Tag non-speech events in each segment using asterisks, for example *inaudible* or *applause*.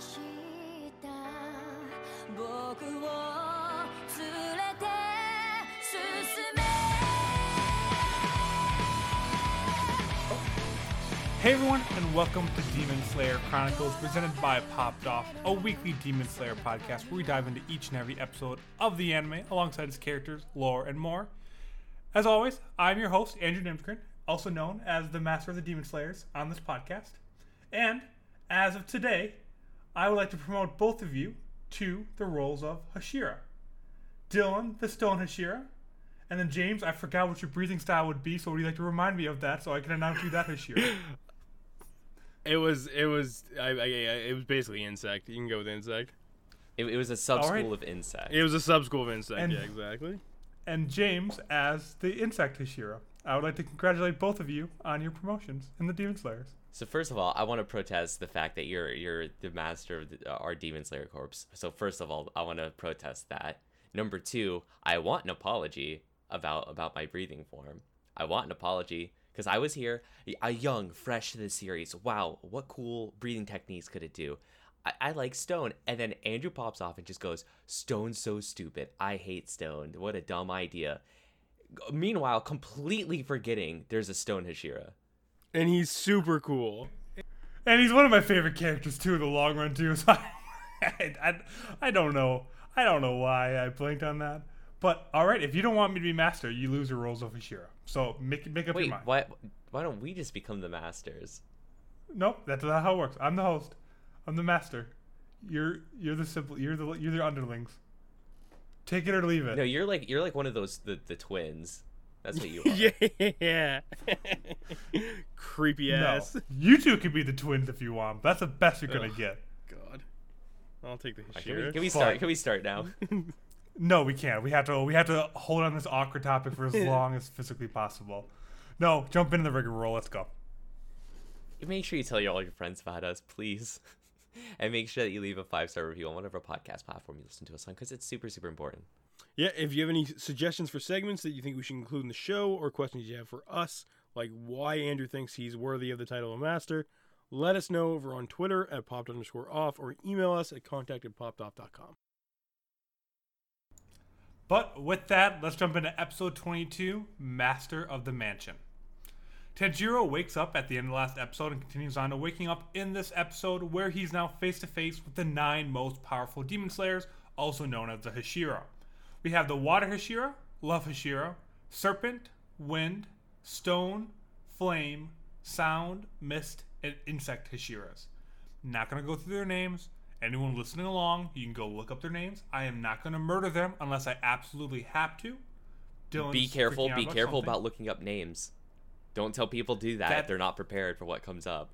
した僕を連れて進め Hey everyone, and welcome to Demon Slayer Chronicles, presented by Popped Off, a weekly Demon Slayer podcast where we dive into each and every episode of the anime alongside its characters, lore, and more. As always, I'm your host, Andrew Nimskrin, also known as the Master of the Demon Slayers on this podcast. And as of today, I would like to promote both of you to the roles of Hashira. Dylan, the Stone Hashira, and then James, I forgot what your breathing style would be, so would you like to remind me of that so I can announce you that Hashira? *laughs* It was it was I, I, I it was basically insect. You can go with insect. It, it was a sub school Alright. of insect. It was a sub school of insect. And- yeah, exactly. and James as the insect Hashira. I would like to congratulate both of you on your promotions in the Demon Slayers. So first of all, I want to protest the fact that you're you're the master of the, uh, our Demon Slayer corpse. So first of all, I want to protest that. Number two, I want an apology about about my breathing form. I want an apology because I was here, a young, fresh to the series. Wow, what cool breathing techniques could it do? I, I like Stone, and then Andrew pops off and just goes, "Stone's so stupid. I hate Stone. What a dumb idea." Meanwhile, completely forgetting there's a Stone Hashira. And he's super cool. And he's one of my favorite characters too in the long run too. *laughs* So I, I, I don't know. I don't know why I blinked on that. But all right, if you don't want me to be master, you lose your roles of Hashira. So make make up Wait, your mind. why why don't we just become the masters? Nope, that's not how it works. I'm the host. I'm the master. You're you're the simple. You're the you're the underlings. Take it or leave it. No, you're like you're like one of those the, the twins. That's what you *laughs* are. Yeah. *laughs* Creepy No. ass. You two can be the twins if you want. That's the best you're gonna Ugh. get. God. I'll take the Alright, Can we, can we start? Can we start now? *laughs* No, we can't. We have to. We have to hold on this awkward topic for as long as physically possible. No, jump into the rigmarole. Let's go. Make sure you tell all your friends about us, please, *laughs* and make sure that you leave a five star review on whatever podcast platform you listen to us on, because it's super super important. Yeah, if you have any suggestions for segments that you think we should include in the show or questions you have for us, like why Andrew thinks he's worthy of the title of master, let us know over on Twitter at popped underscore off or email us at contact at poppedoff.com. But with that, let's jump into episode 22, Master of the Mansion. Tanjiro wakes up at the end of the last episode and continues on to waking up in this episode where he's now face to face with the nine most powerful demon slayers, also known as the Hashira. We have the Water Hashira, Love Hashira, Serpent, Wind, Stone, Flame, Sound, Mist, and Insect Hashiras. Not going to go through their names. Anyone listening along, you can go look up their names. I am not going to murder them unless I absolutely have to. Dylan's be careful. Be careful something. about looking up names. Don't tell people to do that, That- if they're not prepared for what comes up.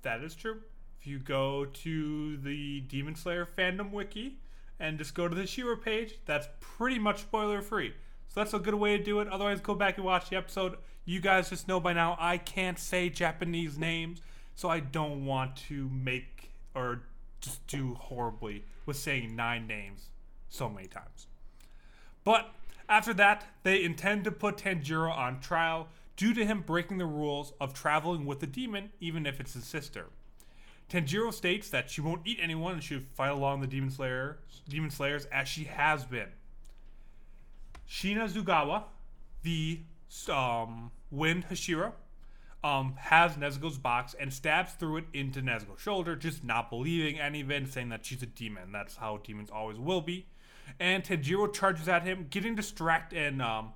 That is true. If you go to the Demon Slayer fandom wiki and just go to the Shira page, that's pretty much spoiler free. So that's a good way to do it. Otherwise, go back and watch the episode. You guys just know by now I can't say Japanese names, so I don't want to make or just do horribly with saying nine names so many times. But after that, they intend to put Tanjiro on trial due to him breaking the rules of traveling with the demon, even if it's his sister. Tanjiro states that she won't eat anyone and she'll fight along the demon slayer, demon slayers as she has been. Shinazugawa, the um, Wind Hashira, um, has Nezuko's box and stabs through it into Nezuko's shoulder, just not believing any of it saying that she's a demon. That's how demons always will be. And Tanjiro charges at him, getting distracted, and um,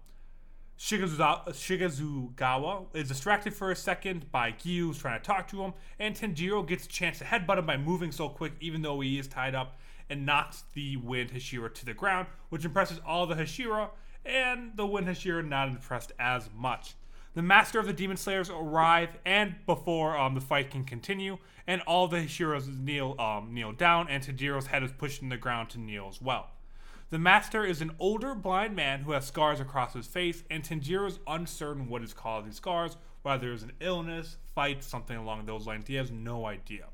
Shigazugawa is distracted for a second by Giyu who's trying to talk to him, and Tanjiro gets a chance to headbutt him by moving so quick, even though he is tied up, and knocks the Wind Hashira to the ground, which impresses all the Hashira, and the Wind Hashira not impressed as much. The Master of the Demon Slayers arrive, and before um, the fight can continue, and all the Hashiras kneel um, kneel down, and Tanjiro's head is pushed in the ground to kneel as well. The Master is an older blind man who has scars across his face, and Tanjiro is uncertain what is causing these scars, whether it's an illness, fight, something along those lines. He has no idea.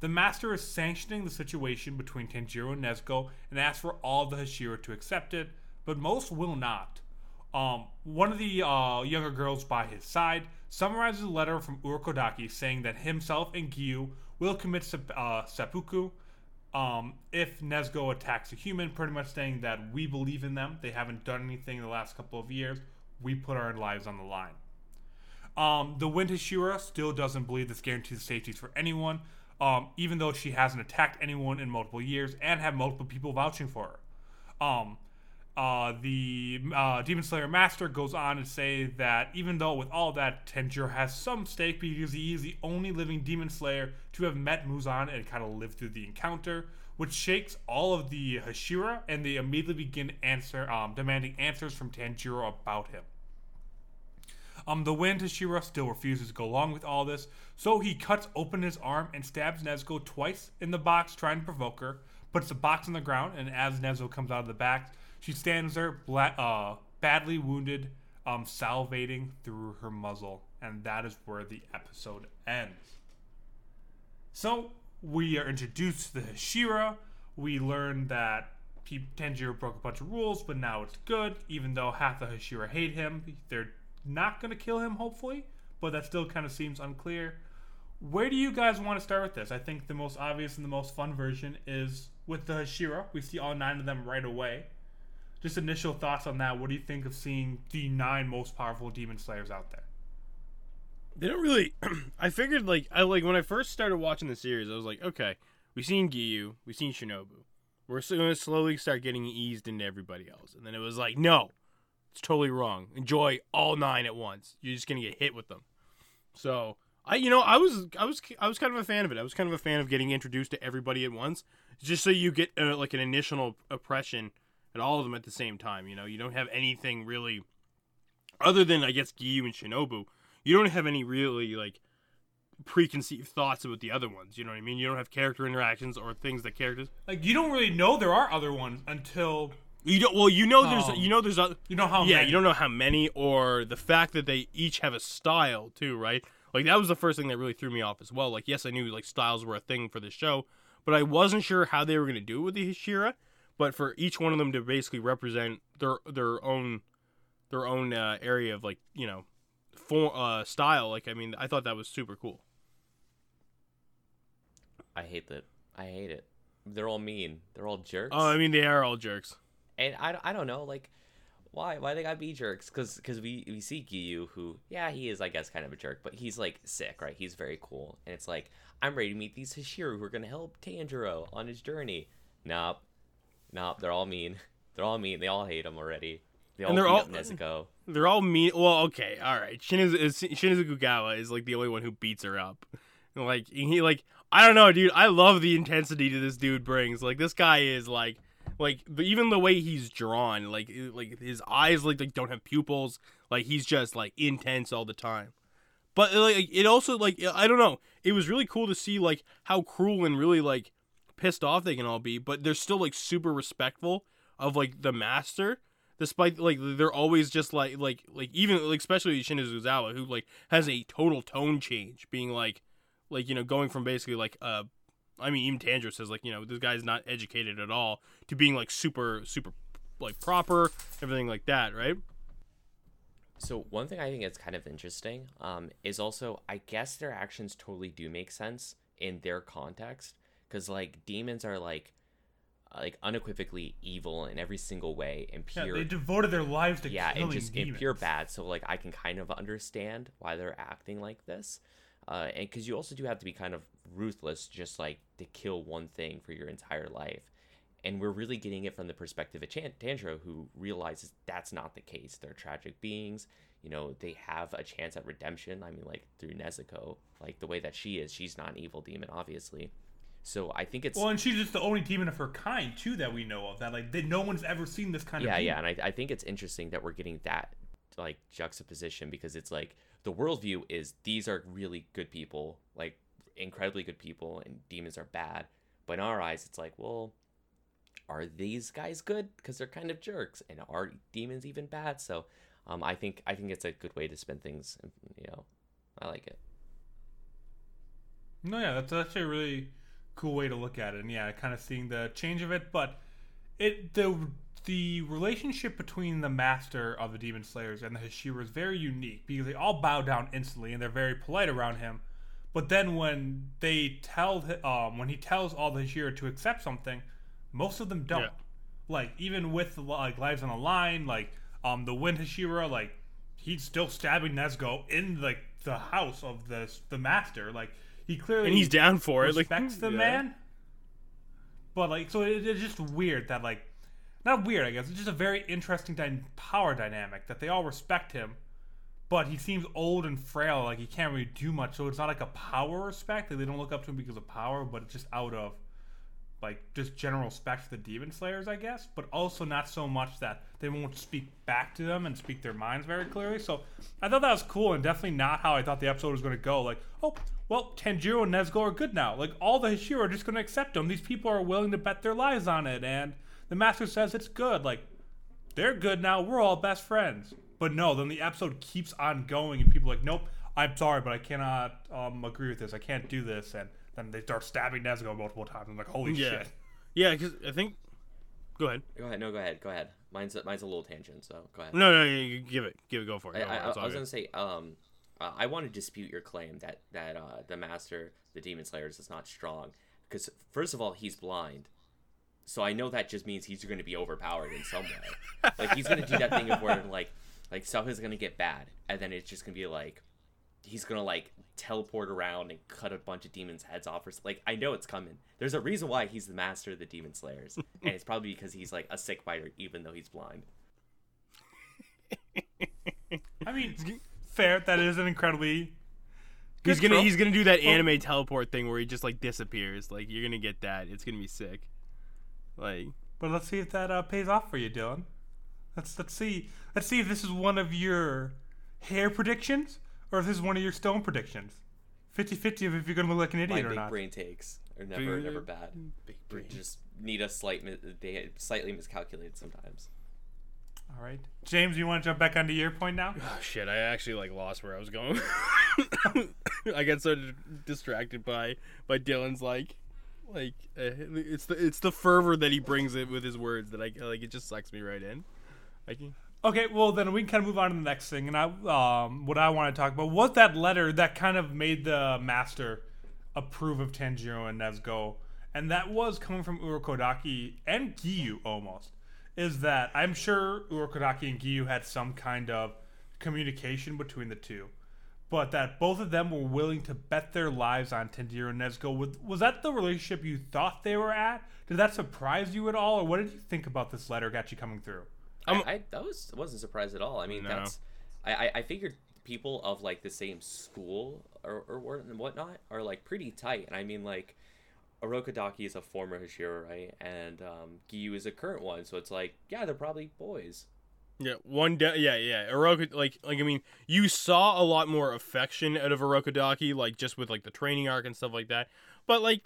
The Master is sanctioning the situation between Tanjiro and Nezuko and asks for all the Hashira to accept it, but most will not. Um, one of the uh, younger girls by his side summarizes a letter from Urokodaki saying that himself and Giyu will commit uh, seppuku um, if Nezuko attacks a human, pretty much saying that we believe in them. They haven't done anything in the last couple of years. We put our lives on the line. Um, the Wind Hashira still doesn't believe this guarantees safety for anyone, um, even though she hasn't attacked anyone in multiple years and have multiple people vouching for her. Um, uh, the uh, Demon Slayer Master goes on to say that even though with all that, Tanjiro has some stake because he is the only living Demon Slayer to have met Muzan and kind of lived through the encounter, which shakes all of the Hashira, and they immediately begin answer um, demanding answers from Tanjiro about him. Um, the Wind Hashira still refuses to go along with all this, so he cuts open his arm and stabs Nezuko twice in the box, trying to provoke her. Puts the box on the ground, and as Nezuko comes out of the back, she stands there, bla- uh, badly wounded, um, salivating through her muzzle, and that is where the episode ends. So we are introduced to the Hashira. We learn that P- Tanjiro broke a bunch of rules, but now it's good. Even though half the Hashira hate him, they're not going to kill him, hopefully, but that still kind of seems unclear. Where do you guys want to start with this? I think the most obvious and the most fun version is with the Hashira. We see all nine of them right away. Just initial thoughts on that. What do you think of seeing the nine most powerful demon slayers out there? They don't really. *clears throat* I figured like I like when I first started watching the series, I was like, okay, we've seen Giyu, we've seen Shinobu. We're going to slowly start getting eased into everybody else, and then it was like, no, it's totally wrong. Enjoy all nine at once. You're just gonna get hit with them. So I, you know, I was, I was, I was kind of a fan of it. I was kind of a fan of getting introduced to everybody at once, just so you get uh, like an initial oppression at all of them at the same time. You know, you don't have anything really, other than I guess Giyu and Shinobu. You don't have any really like preconceived thoughts about the other ones. You know what I mean? You don't have character interactions or things that characters. Like you don't really know there are other ones until You don't. Well, you know, there's, Oh. you know, there's other. you know how. yeah, many. you don't know how many, or the fact that they each have a style too, right? Like that was the first thing that really threw me off as well. Like, yes, I knew like styles were a thing for the show, but I wasn't sure how they were going to do it with the Hashira. But for each one of them to basically represent their their own their own uh, area of like you know for uh, style, like I mean, I thought that was super cool. I hate that. I hate it. They're all mean. They're all jerks. Oh, I mean, they are all jerks. and I, I don't know like why why they gotta be jerks because because we we see Giyu who yeah he is I guess kind of a jerk but he's like sick right he's very cool and it's like I'm ready to meet these Hashira who are gonna help Tanjiro on his journey nope nope they're all mean *laughs* they're all mean they all hate him already they all And they're all- up uh, Nezuko They're all mean. Well, okay, all right. Shinizu, is- Shinizu Kugawa is like the only one who beats her up. Like he like I don't know, dude. I love the intensity that this dude brings. Like this guy is like like the, even the way he's drawn, like like his eyes like, like don't have pupils. Like he's just like intense all the time. But like it also like I don't know. It was really cool to see like how cruel and really like pissed off they can all be, but they're still like super respectful of like the master despite like they're always just like like like even like especially Shinizu Uzawa who like has a total tone change being like like you know going from basically like uh I mean even Tanjiro says like you know this guy's not educated at all to being like super super like proper everything like that right? So one thing I think is kind of interesting um, is also I guess their actions totally do make sense in their context because like demons are like like unequivocally evil in every single way and pure. Yeah, they devoted their lives to yeah killing and just demons. in pure bad so like i can kind of understand why they're acting like this uh, and because you also do have to be kind of ruthless just like to kill one thing for your entire life and we're really getting it from the perspective of Chan- Tanjiro, who realizes that's not the case. They're tragic beings. You know, they have a chance at redemption. I mean, like through Nezuko, like the way that she is, she's not an evil demon, obviously. So I think it's Well, and she's just the only demon of her kind too that we know of. That like they, no one's ever seen this kind yeah, of. yeah, demon. and I, I think it's interesting that we're getting that like juxtaposition because it's like the worldview is these are really good people, like incredibly good people, and demons are bad. But in our eyes, it's like, well, are these guys good because they're kind of jerks, and are demons even bad? So, um, I think I think it's a good way to spin things. You know, I like it. No, yeah, that's actually a really cool way to look at it, and yeah, kind of seeing the change of it. But it the the relationship between the master of the demon slayers and the Hashira is very unique because they all bow down instantly and they're very polite around him. But then when they tell um when he tells all the Hashira to accept something, most of them don't. Yeah. Like even with like lives on the line, like um the Wind Hashira, like he's still stabbing Nezuko in like the house of the the master. Like he clearly and he's down for it. Like respects the yeah. man. But like, so it, it's just weird that like, not weird, I guess. It's just a very interesting dy- power dynamic that they all respect him, but he seems old and frail. Like he can't really do much. So it's not like a power respect. Like, they don't look up to him because of power, but it's just out of like just general respect for the demon slayers, I guess. But also not so much that they won't speak back to them and speak their minds very clearly. So I thought that was cool and definitely not how I thought the episode was going to go. Like, oh, well, Tanjiro and Nezuko are good now. Like all the Hashira are just going to accept them. These people are willing to bet their lives on it, and the master says it's good. Like they're good now. We're all best friends. But no, then the episode keeps on going, and people like, nope, I'm sorry, but I cannot um, agree with this. I can't do this, and then they start stabbing Nezuko multiple times. I'm like, holy Yeah. shit. Yeah, because I think. Go ahead. Go ahead. No, go ahead. Go ahead. Mine's a, mine's a little tangent, so go ahead. No, no, you you give it, give it, go for it. I, Go I. I, I was good. gonna say, um, uh, I want to dispute your claim that that uh, the master, the demon slayers, is not strong. Because first of all, he's blind, so I know that just means he's going to be overpowered in some way. like he's going to do that thing of where like like stuff is going to get bad, and then it's just going to be like he's going to like teleport around and cut a bunch of demons' heads off. Or s- like I know it's coming. There's a reason why he's the master of the demon slayers, *laughs* and it's probably because he's like a sick fighter, even though he's blind. *laughs* I mean, fair. That is an incredibly. He's gonna trope. he's gonna do that anime teleport thing where he just like disappears. Like you're gonna get that. It's gonna be sick. Like But let's see if that uh, pays off for you, Dylan. Let's let's see. Let's see if this is one of your hair predictions or if this is one of your stone predictions. 50-50 of if you're gonna look like an My idiot or big not. brain takes are never never bad. big They just need a slight they slightly miscalculated sometimes. All right, James, you want to jump back onto your point now? Oh shit! I actually like lost where I was going. *laughs* I got so distracted by by Dylan's like, like uh, it's the it's the fervor that he brings it with his words that I like. It just sucks me right in. I can. Okay, well then we can kind of move on to the next thing, and I um what I want to talk about was that letter that kind of made the master approve of Tanjiro and Nezuko, and that was coming from Urokodaki and Giyu almost. Is that I'm sure Urokodaki and Giyu had some kind of communication between the two, but that both of them were willing to bet their lives on Tanjiro and Nezuko. Was, was that the relationship you thought they were at? Did that surprise you at all, or what did you think about this letter got you coming through? I'm- I, I that was wasn't surprised at all. I mean, No. that's I, I I figured people of like the same school or or whatnot are like pretty tight, and I mean like. Orokodaki is a former Hashira, right? And um, Giyu is a current one, so it's like, yeah, they're probably boys. Yeah, one. De- yeah, yeah. Oroka, like, like I mean, you saw a lot more affection out of Orokodaki, like just with like the training arc and stuff like that. But like,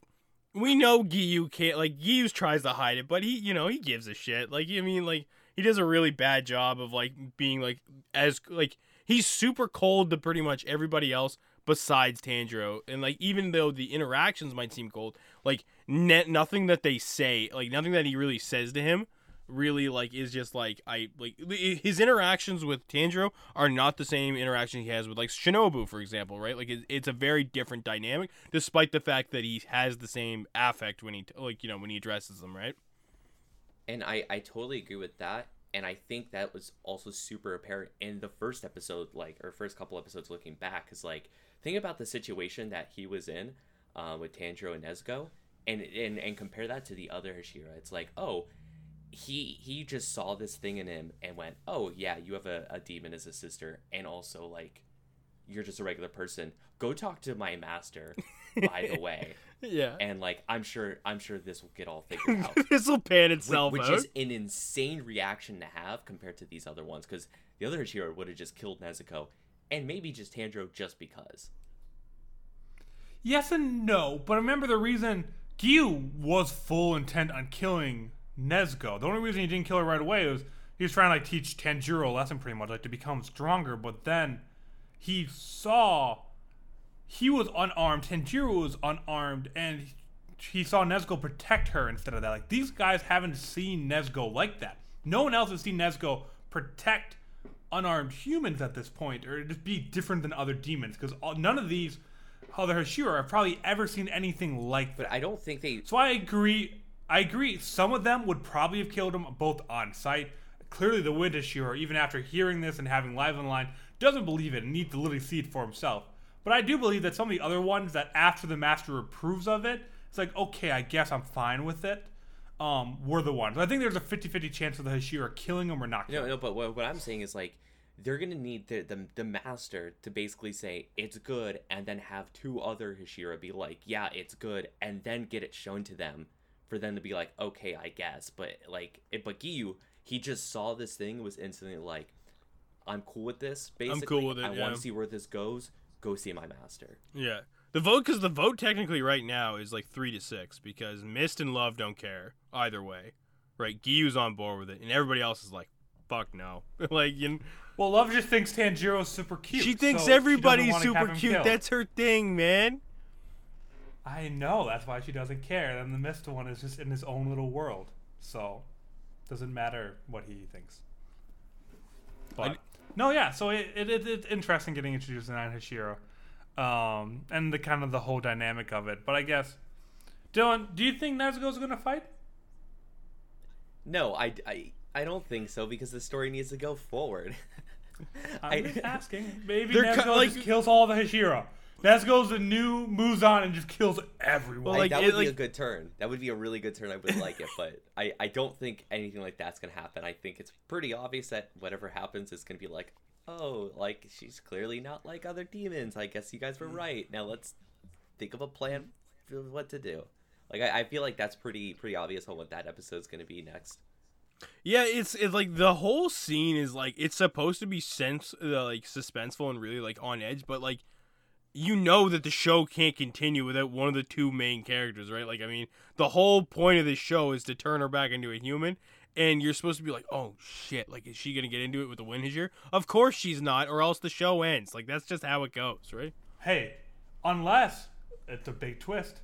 we know Giyu can't. Like, Giyu tries to hide it, but he, you know, he gives a shit. Like, I mean, like he does a really bad job of like being like as like he's super cold to pretty much everybody else besides Tanjiro. And like, even though the interactions might seem cold, like ne- nothing that they say, like nothing that he really says to him really like is just like I like his interactions with Tanjiro are not the same interaction he has with like Shinobu for example right like it, it's a very different dynamic despite the fact that he has the same affect when he like you know when he addresses them right And I, I totally agree with that. And I think that was also super apparent in the first episode, like, or first couple episodes looking back. Because, like, think about the situation that he was in uh, with Tanjiro and Nezuko and, and, and compare that to the other Hashira. It's like, oh, he he just saw this thing in him and went, oh, yeah, you have a, a demon as a sister. And also, like, you're just a regular person. Go talk to my master, *laughs* by the way. yeah And, like, I'm sure I'm sure this will get all figured *laughs* out this will pan which, itself which out is an insane reaction to have compared to these other ones because the other Hashira would have just killed Nezuko and maybe just Tanjiro just because. Yes and no, but remember the reason Giyu was full intent on killing Nezuko. The only reason he didn't kill her right away was he was trying to like teach Tanjiro a lesson pretty much, like to become stronger, but then he saw he was unarmed, Tanjiro was unarmed, and he saw Nezuko protect her instead of that. Like these guys haven't seen Nezuko like that. No one else has seen Nezuko protect unarmed humans at this point, or just be different than other demons, because none of these other Hashira have probably ever seen anything like that. But I don't think they. So I agree. I agree. Some of them would probably have killed him both on site. Clearly, the Wind Hashira, even after hearing this and having live online, doesn't believe it and needs to literally see it for himself. But I do believe that some of the other ones that after the master approves of it, it's like, okay, I guess I'm fine with it. Um, were the ones. I think there's a 50-50 chance of the Hashira killing him or not No, killing no. him. But what, what I'm saying is like they're gonna need the, the the master to basically say it's good, and then have two other Hashira be like, yeah, it's good, and then get it shown to them for them to be like, okay, I guess. But like, it, but Giyu, he just saw this thing was instantly like, I'm cool with this. Basically, cool with it, I yeah. want to see where this goes. Go see my master. Yeah. The vote, because the vote technically right now is like three to six because Mist and Love don't care either way, right? Giyu's on board with it, and everybody else is like, "Fuck no!" *laughs* like you, Well, Love just thinks Tanjiro's super cute. she thinks so everybody's wanna super cute. killed. That's her thing, man. I know. That's why she doesn't care. And the Mist one is just in his own little world. So, doesn't matter what he thinks. But I- no, yeah. So it, it, it it's interesting getting introduced to Nine Hashira, um, and the kind of the whole dynamic of it. But I guess, Dylan, do you think Nezuko's gonna fight? No, I, I, I don't think so because the story needs to go forward. I'm *laughs* I- just asking. Maybe They're Nezuko ki- like- just kills all the Hashira. Nezuko's the new moves on and just kills everyone. Well, Like, like, that it- would be like- a good turn. That would be a really good turn. I would like it, but *laughs* I, I don't think anything like that's gonna happen. I think it's pretty obvious that whatever happens is gonna be like, oh, like she's clearly not like other demons. I guess you guys were right. Now let's think of a plan for what to do. Like I, I feel like that's pretty pretty obvious on what that episode's gonna be next. Yeah, it's it's like the whole scene is like it's supposed to be sense uh, like suspenseful and really like on edge, but like you know that the show can't continue without one of the two main characters, right? Like I mean, the whole point of this show is to turn her back into a human, and you're supposed to be like, oh shit, like is she gonna get into it with the wind here? Of course she's not, or else the show ends. Like that's just how it goes, right? Hey, unless it's a big twist.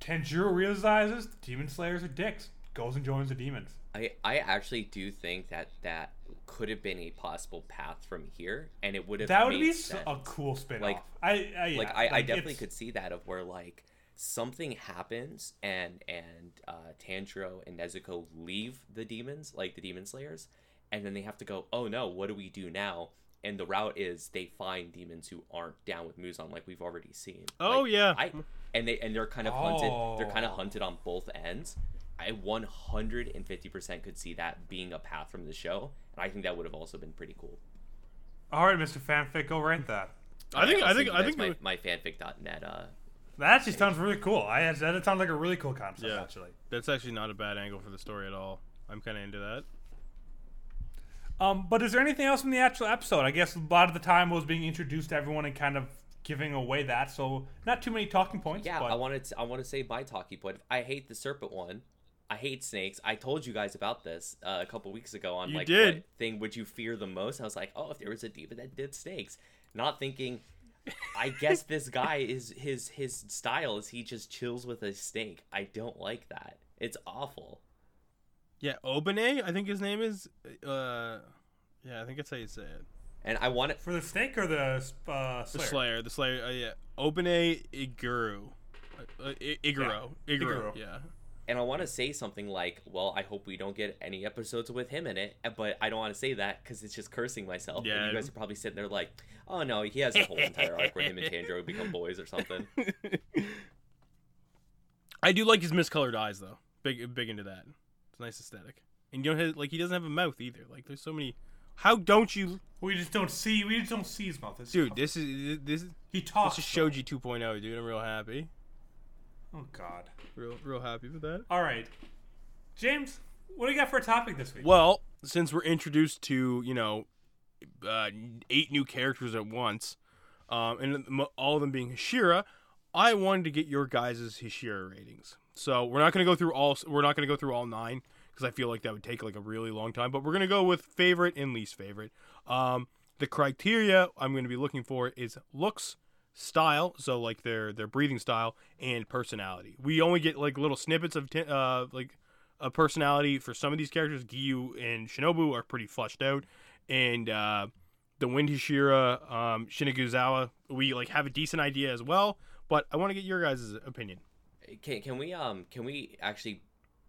Tanjiro realizes the demon slayers are dicks. Goes and joins the demons. I, I actually do think that that could have been a possible path from here, and it would have That would made be sense. a cool spin-off. Like- I, I yeah, like I, I definitely it's- could see that of where like something happens and and uh, Tanjiro and Nezuko leave the demons, like the demon slayers, and then they have to go. Oh no, what do we do now? And the route is they find demons who aren't down with Muzan, like we've already seen. Oh, Like, yeah. I and they and they're kind of hunted. They're kind of Oh. hunted on both ends. I 150% could see that being a path from the show, and I think that would have also been pretty cool. All right, Mr. Fanfic, go write that. I think I I'll think I think my, it would- my fanfic.net uh, That actually sounds really cool. I that sounds like a really cool concept. Yeah. Actually, that's actually not a bad angle for the story at all. I'm kind of into that. um, but is there anything else from the actual episode? I guess a lot of the time was being introduced to everyone and kind of giving away that. So not too many talking points. Yeah, but I wanted to, I want to say my talkie point. I hate the serpent one. I hate snakes. I told you guys about this uh, a couple weeks ago on You like did. what thing would you fear the most? I was like, oh, if there was a demon that did snakes, not thinking. I guess this *laughs* guy is his his style is he just chills with a snake. I don't like that. It's awful. Yeah, Obanai, I think his name is. Uh, yeah, I think that's how you say it. And I want it. for the snake or the uh, The slayer? Slayer, the Slayer. Uh, yeah, Obanai Iguro, uh, uh, I- Iguro, Yeah, Iguro. Iguro. Yeah. And I want to say something like, well, I hope we don't get any episodes with him in it, but I don't want to say that because it's just cursing myself. And Yeah. you guys are probably sitting there like, oh no, he has a whole entire arc where him and Tanjiro *laughs* become boys or something. *laughs* I do like his miscolored eyes though. Big, big into that. It's a nice aesthetic. And you don't have like he doesn't have a mouth either. Like there's so many. How don't you, We just don't see. We just don't see his mouth. It's- dude? This is this is he this talks. is Shoji 2.0, dude. I'm real happy. Oh God. Real, real happy with that. All right, James, what do you got for a topic this week? Well, since we're introduced to you know uh, eight new characters at once, um, and all of them being Hashira, I wanted to get your guys' Hashira ratings. So we're not going to go through all. We're not going to go through all nine because I feel like that would take like a really long time. But we're to go with favorite and least favorite. Um, the criteria I'm to be looking for is looks, style, so like their their breathing style and personality. We only get like little snippets of t- uh like a personality for some of these characters. Giyu and Shinobu are pretty fleshed out, and uh, the Wind Hashira, um, Shinaguzawa, we like have a decent idea as well. But I want to get your guys' opinion. Can can we um can we actually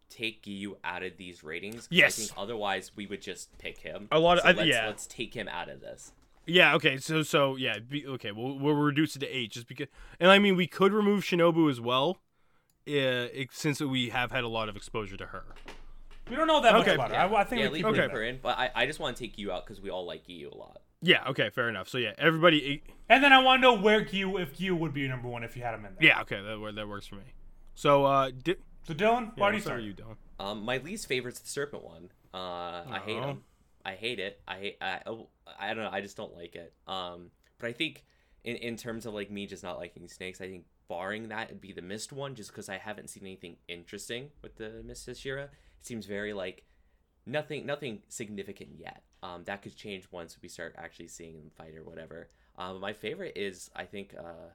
take Giyu out of these ratings. Yes. I think otherwise we would just pick him. A lot of- So I- let's, yeah. Let's take him out of this. Yeah. Okay. So so yeah. Be, okay. We'll we'll reduce it to eight just because. And I mean, we could remove Shinobu as well, uh, it, since we have had a lot of exposure to her. We don't know that Okay. much about her. I, I think yeah, we leave keep Okay. her in. But I, I just want to take you out because we all like Giyu a lot. Yeah. Okay. Fair enough. So yeah, everybody. Eight, And then I want to know where Giyu, if Giyu would be number one if you had him in there. yeah. Okay. That that works for me. So uh, di- So Dylan, yeah, why do you start? you, Dylan? Um, my least favorite's the serpent one. Uh, I hate Aw. him. I hate it. I hate. I, oh, I don't know. I just don't like it. Um, but I think in in terms of like me just not liking snakes, I think barring that it'd be the mist one, just because I haven't seen anything interesting with the Mist Hashira. It seems very like nothing nothing significant yet. Um, that could change once we start actually seeing them fight or whatever. Um, my favorite is I think uh,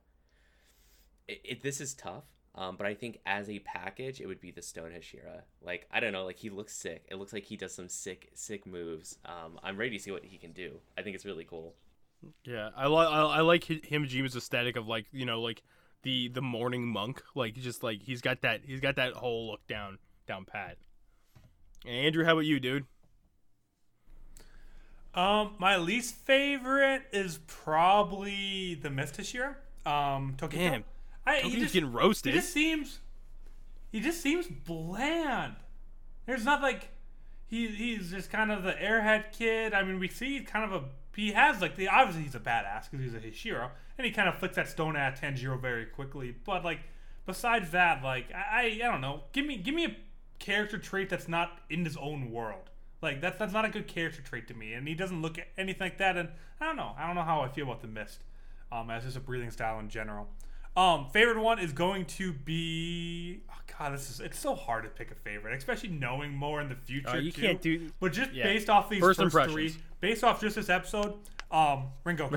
it, it this is tough. Um, but I think as a package, it would be the Stone Hashira. Like I don't know, like he looks sick. It looks like he does some sick, sick moves. Um, I'm ready to see what he can do. I think it's really cool. Yeah, I like I, I like hi- Himejima's aesthetic of like you know like the the morning monk like just like he's got that he's got that whole look down down pat. Andrew, how about you, dude? Um, my least favorite is probably the Mist Hashira. Um, Tokito. Damn, I, he just, getting roasted. He just seems, he just seems bland. There's not like, he he's just kind of the airhead kid. I mean, we see kind of a he has like the obviously he's a badass because he's a Hashira, and he kind of flicks that stone at Tanjiro very quickly. But like, besides that, like I I, I don't know. Give me give me a character trait that's not in his own world. Like that's that's not a good character trait to me, and he doesn't look at anything like that. And I don't know. I don't know how I feel about the mist, um, as just a breathing style in general. Um, favorite one is going to be. Oh God, this is it's so hard to pick a favorite, especially knowing more in the future. Uh, you too. can't do- But just yeah. based off these First first, three, based off just this episode, um, Rengoku.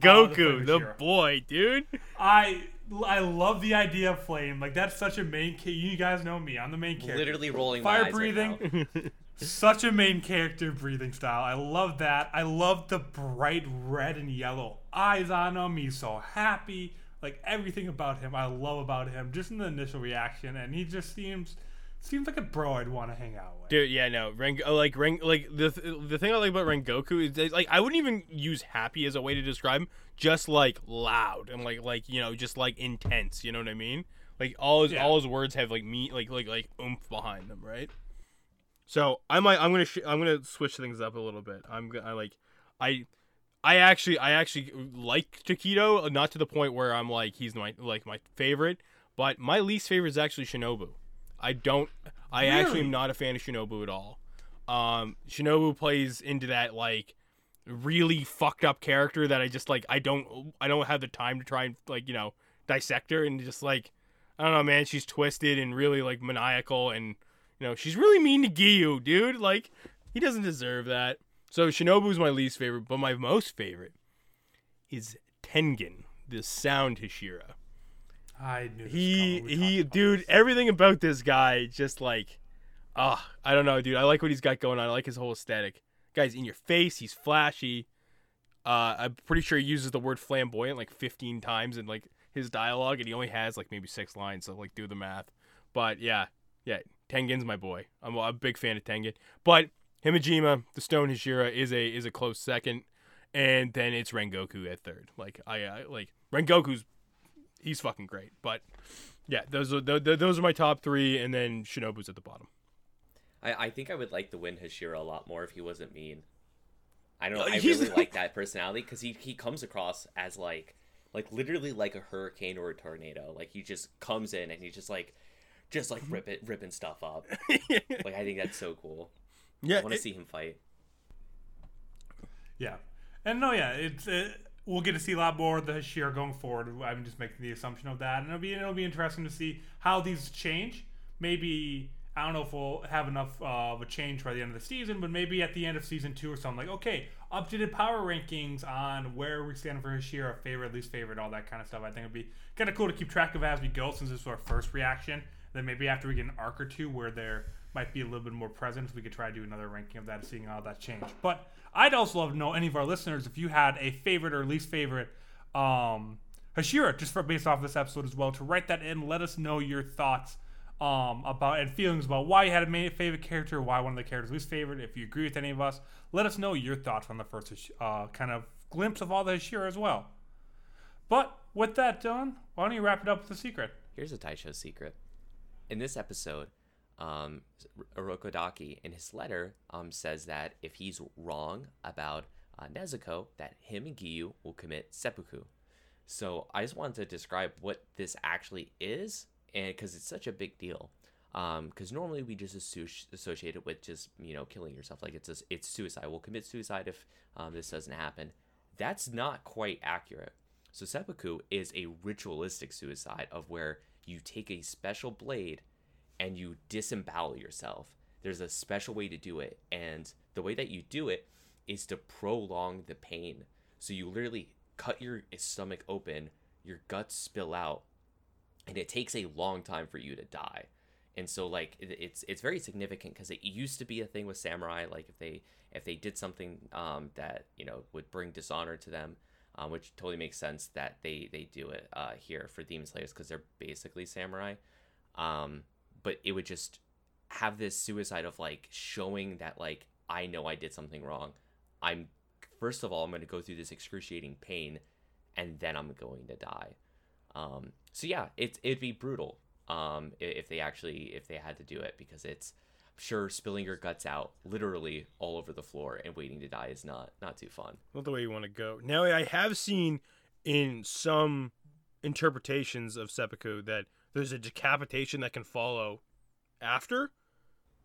Rengoku, Uh, the Hashira. boy, dude. I I love the idea of flame. Like that's such a main. Ca- you guys know me. I'm the main character. Literally rolling my fire eyes breathing. Right now. *laughs* such a main character breathing style. I love that. I love the bright red and yellow eyes on him. He's so happy. Like everything about him, I love about him. Just in the initial reaction, and he just seems seems like a bro I'd want to hang out with. Dude, yeah, no, Ren, uh, like Ren, like the th- the thing I like about Rengoku is like I wouldn't even use happy as a way to describe him. Just like loud and like like you know just like intense. You know what I mean? Like all his Yeah. all his words have like me like like like oomph behind them, right? So I might I'm gonna sh- I'm gonna switch things up a little bit. I'm gonna I like I. I actually, I actually like Tokito, not to the point where I'm like he's my like my favorite, but my least favorite is actually Shinobu. I don't, I actually am not a fan of Shinobu at all. Um, Shinobu plays into that like really fucked up character that I just like. I don't, I don't have the time to try and like you know dissect her and just like I don't know, man. She's twisted and really like maniacal, and you know she's really mean to Giyu, dude. Like he doesn't deserve that. So Shinobu's my least favorite, but my most favorite is Tengen, the Sound Hashira. I knew this He was coming. We he, dude, everything about this guy just like, ah, I don't know, dude. I like what he's got going on. I like his whole aesthetic. Guy's in your face. He's flashy. Uh, I'm pretty sure he uses the word flamboyant like 15 times in like his dialogue, and he only has like maybe six lines. So like, do the math. But yeah, yeah, Tengen's my boy. I'm a big fan of Tengen. But Himejima, the Stone Hashira, is a is a close second, and then it's Rengoku at third. Like I, I like Rengoku's, he's fucking great. But yeah, those are th- th- those are my top three, and then Shinobu's at the bottom. I, I think I would like the Wind Hashira a lot more if he wasn't mean. I don't know. I *laughs* he's- really like that personality because he, he comes across as like like literally like a hurricane or a tornado. Like he just comes in and he's just like just like mm-hmm. rip it, ripping stuff up. *laughs* like I think that's so cool. Yeah, I want to see him fight. Yeah, and no, yeah, it's it, we'll get to see a lot more of the Hashira going forward. I'm just making the assumption of that, and it'll be it'll be interesting to see how these change. Maybe I don't know if we'll have enough uh, of a change by the end of the season, but maybe at the end of season two or something like, okay, updated power rankings on where we stand for Hashira, favorite, least favorite, all that kind of stuff. I think it'd be kind of cool to keep track of as we go since this is our first reaction. Then maybe after we get an arc or two where there might be a little bit more present. we could try to do another ranking of that, seeing how that changed. But I'd also love to know any of our listeners if you had a favorite or least favorite um, Hashira, just for based off this episode as well, to write that in. Let us know your thoughts um, about and feelings about why you had a favorite character, why one of the characters least favorite. If you agree with any of us, let us know your thoughts on the first uh, kind of glimpse of all the Hashira as well. But with that done, why don't you wrap it up with a secret? Here's a Taisho secret. In this episode, um, in his letter um, says that if he's wrong about uh, Nezuko, that him and Giyu will commit seppuku. So I just wanted to describe what this actually is, and because it's such a big deal. Because um, normally we just associate it with just you know killing yourself, like it's a, it's suicide. We'll commit suicide if um, this doesn't happen. That's not quite accurate. So seppuku is a ritualistic suicide of where you take a special blade and you disembowel yourself. There's a special way to do it, and the way that you do it is to prolong the pain. So you literally cut your stomach open, your guts spill out, and it takes a long time for you to die. And so like it's it's very significant because it used to be a thing with samurai. Like if they if they did something um, that you know would bring dishonor to them, um, which totally makes sense that they they do it uh, here for demon slayers because they're basically samurai. Um, but it would just have this suicide of like showing that like I know I did something wrong. I'm first of all, I'm going to go through this excruciating pain, and then I'm going to die. Um, so yeah, it it'd be brutal um, if they actually if they had to do it because it's I'm sure spilling your guts out literally all over the floor and waiting to die is not not too fun. Not the way you want to go. Now I have seen in some interpretations of seppuku that there's a decapitation that can follow after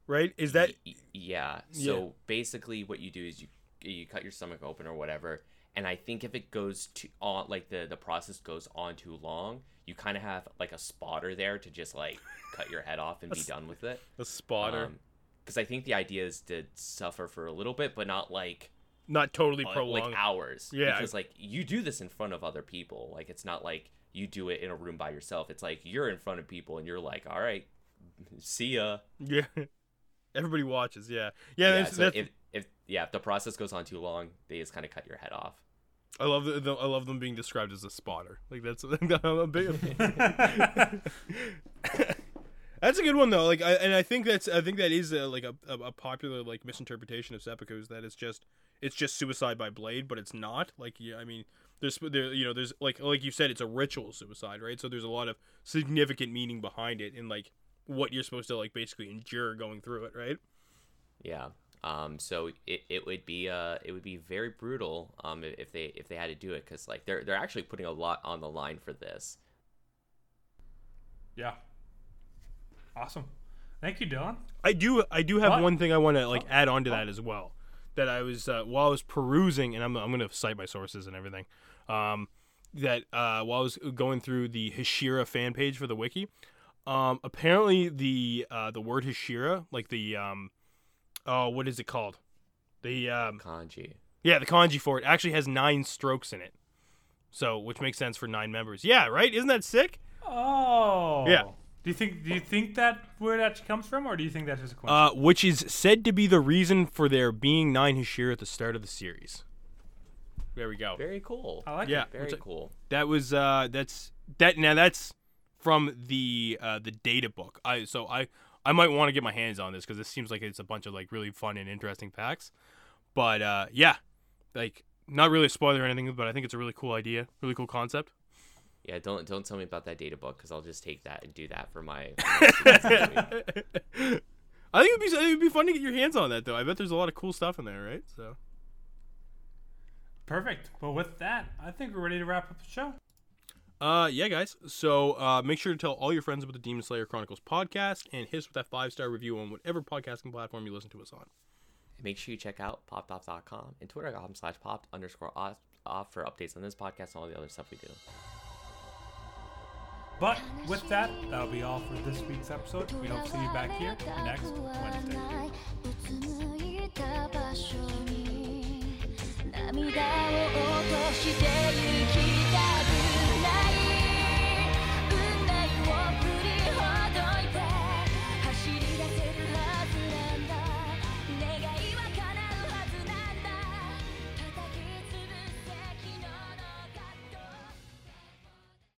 right? Is that yeah. So yeah. basically what you do is you you cut your stomach open or whatever and i think if it goes to on like the the process goes on too long you kind of have like a spotter there to just like cut your head off and *laughs* be done with it. a spotter. Because um, i think the idea is to suffer for a little bit but not like not totally uh, prolonged like hours. Yeah. Because like you do this in front of other people. Like it's not like you do it in a room by yourself it's like you're in front of people and you're like all right see ya yeah *laughs* everybody watches yeah yeah, yeah that's, so that's... If, if yeah, if the process goes on too long, they just kind of cut your head off. I love the, the, I love them being described as a spotter. Like that's *laughs* a big. *laughs* that's a good one though. Like, I, and I think that's I think that is a, like a, a, popular like misinterpretation of seppuku is that it's just it's just suicide by blade, but it's not. Like, yeah, I mean, there's there you know there's like like you said, it's a ritual suicide, right? So there's a lot of significant meaning behind it, and like what you're supposed to like basically endure going through it, right? Yeah, um, so it, it would be uh it would be very brutal um if they if they had to do it because like they're they're actually putting a lot on the line for this. Yeah. Awesome. Thank you, Dylan. I do I do have what? one thing I want to like oh. add on to oh. that as well. That I was uh, while I was perusing and I'm I'm gonna cite my sources and everything. Um, that uh, while I was going through the Hashira fan page for the wiki, um, apparently the uh, the word Hashira, like the um, oh, what is it called? The um, kanji. Yeah, the kanji for it actually has nine strokes in it. So, which makes sense for nine members. Yeah, right? Isn't that sick? Oh. Yeah. Do you think do you think that where that comes from, or do you think that's just a coincidence? Uh, which is said to be the reason for there being nine Hashira at the start of the series. There we go. Very cool. I like yeah, it. Very cool. That was uh that's that now that's from the uh the data book. I so I I might want to get my hands on this because this seems like it's a bunch of like really fun and interesting packs. But uh, yeah, like not really a spoiler or anything, but I think it's a really cool idea, really cool concept. Yeah, don't don't tell me about that data book because I'll just take that and do that for my. *laughs* I think it'd be it'd be fun to get your hands on that though. I bet there's a lot of cool stuff in there, right? So. Perfect. Well, with that, I think we're ready to wrap up the show. Uh, yeah, guys. So uh, make sure to tell all your friends about the Demon Slayer Chronicles podcast and hit us with that five star review on whatever podcasting platform you listen to us on. Make sure you check out popped.com and twitter.com slash popped underscore off, off for updates on this podcast and all the other stuff we do. But with that, that'll be all for this week's episode. We hope to see you back here next Wednesday.